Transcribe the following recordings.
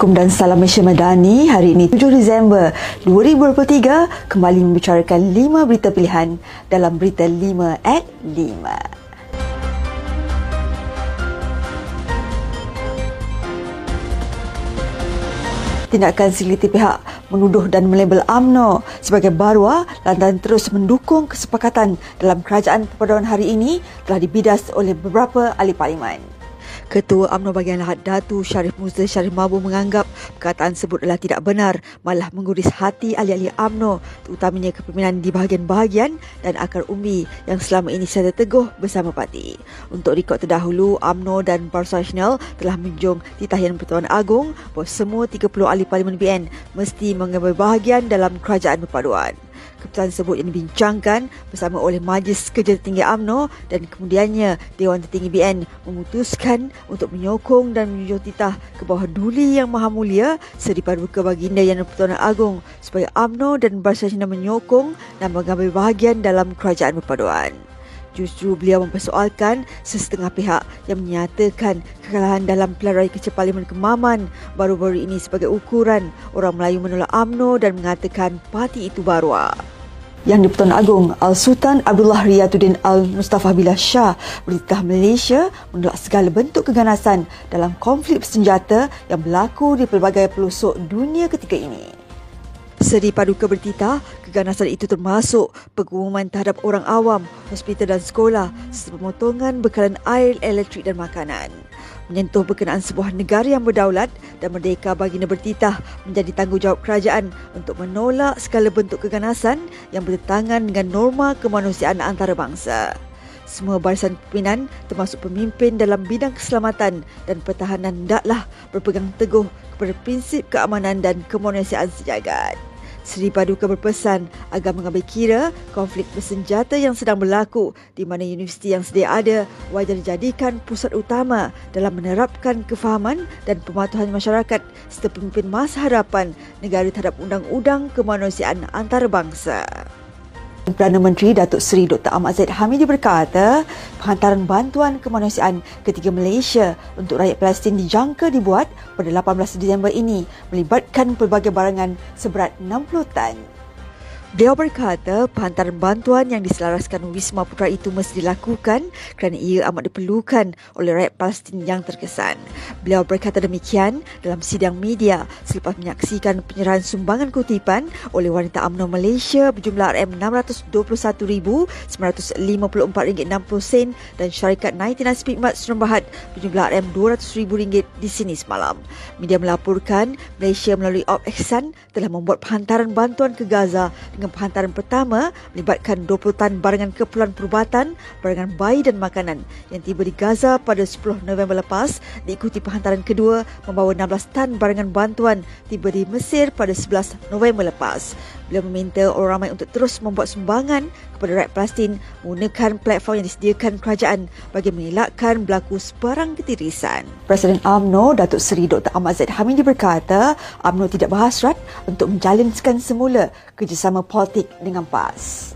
Assalamualaikum dan salam Malaysia Madani. Hari ini 7 Disember 2023 kembali membicarakan 5 berita pilihan dalam Berita 5 at 5. tindakan segelintir pihak menuduh dan melabel AMNO sebagai barua lantaran terus mendukung kesepakatan dalam kerajaan perpaduan hari ini telah dibidas oleh beberapa ahli parlimen. Ketua UMNO bahagian Lahad Datu Syarif Musa Syarif Mabu menganggap perkataan sebut adalah tidak benar malah menguris hati ahli-ahli UMNO terutamanya kepimpinan di bahagian-bahagian dan akar umbi yang selama ini secara teguh bersama parti. Untuk rekod terdahulu, UMNO dan Barisan Nasional telah menjung titahian Pertuan Agong bahawa semua 30 ahli Parlimen BN mesti mengambil bahagian dalam kerajaan perpaduan. Keputusan tersebut yang dibincangkan bersama oleh Majlis Kerja Tertinggi AMNO dan kemudiannya Dewan Tertinggi BN memutuskan untuk menyokong dan menunjuk titah ke bawah duli yang maha mulia Seri Paduka Baginda Yang Pertuanan Agong supaya AMNO dan Barisan Nasional menyokong dan mengambil bahagian dalam kerajaan perpaduan. Justru beliau mempersoalkan sesetengah pihak yang menyatakan kekalahan dalam pilihan raya kecil Parlimen Kemaman baru-baru ini sebagai ukuran orang Melayu menolak AMNO dan mengatakan parti itu barua. Yang di-Pertuan Agong, Al-Sultan Abdullah Riyatuddin Al-Mustafa Billah Shah bertitah Malaysia menolak segala bentuk keganasan dalam konflik bersenjata yang berlaku di pelbagai pelosok dunia ketika ini. Seri paduka bertitah, keganasan itu termasuk pengumuman terhadap orang awam, hospital dan sekolah serta pemotongan bekalan air, elektrik dan makanan. Menyentuh berkenaan sebuah negara yang berdaulat dan merdeka baginda bertitah menjadi tanggungjawab kerajaan untuk menolak segala bentuk keganasan yang bertentangan dengan norma kemanusiaan antarabangsa. Semua barisan pimpinan termasuk pemimpin dalam bidang keselamatan dan pertahanan hendaklah berpegang teguh kepada prinsip keamanan dan kemanusiaan sejagat. Seri Paduka berpesan agar mengambil kira konflik bersenjata yang sedang berlaku di mana universiti yang sedia ada wajar dijadikan pusat utama dalam menerapkan kefahaman dan pematuhan masyarakat serta pemimpin masa hadapan negara terhadap undang-undang kemanusiaan antarabangsa. Perdana Menteri Datuk Seri Dr. Ahmad Zaid Hamidi berkata, penghantaran bantuan kemanusiaan ketiga Malaysia untuk rakyat Palestin dijangka dibuat pada 18 Disember ini melibatkan pelbagai barangan seberat 60 tan. Beliau berkata penghantaran bantuan yang diselaraskan Wisma Putra itu mesti dilakukan kerana ia amat diperlukan oleh rakyat Palestin yang terkesan. Beliau berkata demikian dalam sidang media selepas menyaksikan penyerahan sumbangan kutipan oleh wanita UMNO Malaysia berjumlah RM621,954.60 dan syarikat 99 Speedmart Serembahat berjumlah RM200,000 di sini semalam. Media melaporkan Malaysia melalui Op Ihsan telah membuat penghantaran bantuan ke Gaza penghantaran pertama melibatkan 20 tan barangan keperluan perubatan, barangan bayi dan makanan yang tiba di Gaza pada 10 November lepas diikuti penghantaran kedua membawa 16 tan barangan bantuan tiba di Mesir pada 11 November lepas. Beliau meminta orang ramai untuk terus membuat sumbangan kepada rakyat Palestin menggunakan platform yang disediakan kerajaan bagi mengelakkan berlaku sebarang ketirisan. Presiden AMNO Datuk Seri Dr. Ahmad Zaid Hamidi berkata AMNO tidak berhasrat untuk menjalinkan semula kerjasama politik dengan PAS.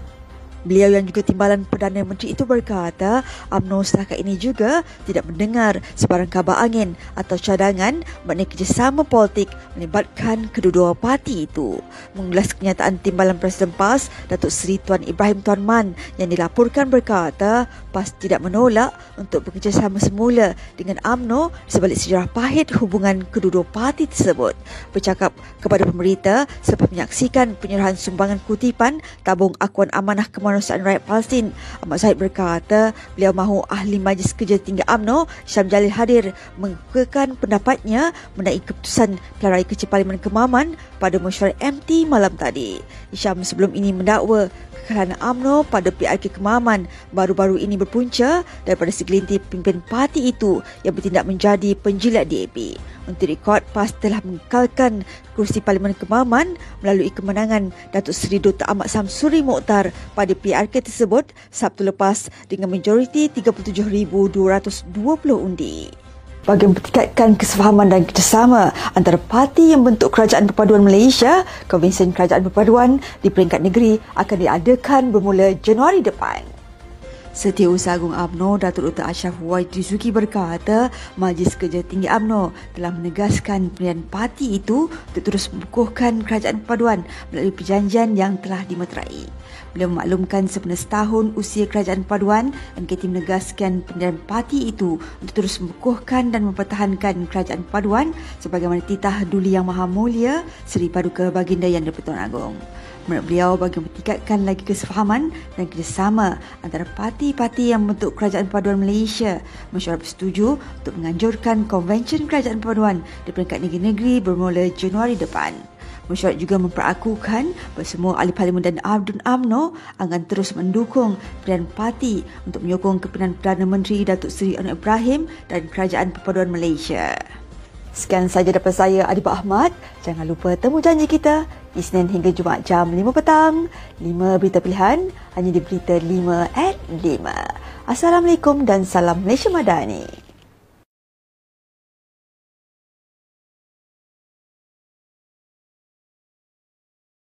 Beliau yang juga timbalan Perdana Menteri itu berkata UMNO setakat ini juga tidak mendengar sebarang kabar angin atau cadangan mengenai kerjasama politik melibatkan kedua-dua parti itu. Mengulas kenyataan timbalan Presiden PAS, Datuk Seri Tuan Ibrahim Tuan Man yang dilaporkan berkata PAS tidak menolak untuk bekerjasama semula dengan UMNO sebalik sejarah pahit hubungan kedua-dua parti tersebut. Bercakap kepada pemerintah selepas menyaksikan penyerahan sumbangan kutipan tabung akuan amanah kemanusiaan kemanusiaan rakyat Palestin. Ahmad Zahid berkata, beliau mahu ahli majlis kerja tinggi AMNO, Syam Jalil hadir mengukakan pendapatnya mengenai keputusan pilihan raya kecil Parlimen Kemaman pada mesyuarat MT malam tadi. Syam sebelum ini mendakwa kekalahan AMNO pada PRK Kemaman baru-baru ini berpunca daripada segelintir pimpin parti itu yang bertindak menjadi penjilat DAP. Untuk rekod, PAS telah mengekalkan kursi Parlimen Kemaman melalui kemenangan Datuk Seri Dr. Ahmad Samsuri Mokhtar pada PRK tersebut Sabtu lepas dengan majoriti 37,220 undi. Bagi mempertingkatkan kesefahaman dan kerjasama antara parti yang bentuk Kerajaan Perpaduan Malaysia, Konvensi Kerajaan Perpaduan di peringkat negeri akan diadakan bermula Januari depan. Setiausaha Agung UMNO Datuk Dr. Ashraf Waidi Zuki berkata Majlis Kerja Tinggi UMNO telah menegaskan pilihan parti itu untuk terus mengukuhkan kerajaan perpaduan melalui perjanjian yang telah dimeterai. Beliau memaklumkan sepenuh setahun usia kerajaan perpaduan, MKT menegaskan pendirian parti itu untuk terus mengukuhkan dan mempertahankan kerajaan perpaduan sebagaimana titah Duli Yang Maha Mulia Seri Paduka Baginda Yang di-Pertuan Agong. Menurut beliau bagi meningkatkan lagi kesefahaman dan kerjasama antara parti-parti yang membentuk Kerajaan Perpaduan Malaysia, mesyuarat bersetuju untuk menganjurkan Konvensyen Kerajaan Perpaduan di peringkat negeri-negeri bermula Januari depan. Mesyuarat juga memperakukan bahawa semua ahli parlimen dan Abdun AMNO akan terus mendukung pilihan parti untuk menyokong kepimpinan Perdana Menteri Datuk Seri Anwar Ibrahim dan Kerajaan Perpaduan Malaysia. Sekian saja daripada saya Adibah Ahmad. Jangan lupa temu janji kita Isnin hingga Jumaat jam 5 petang. 5 berita pilihan hanya di Berita 5 at 5. Assalamualaikum dan salam Malaysia Madani.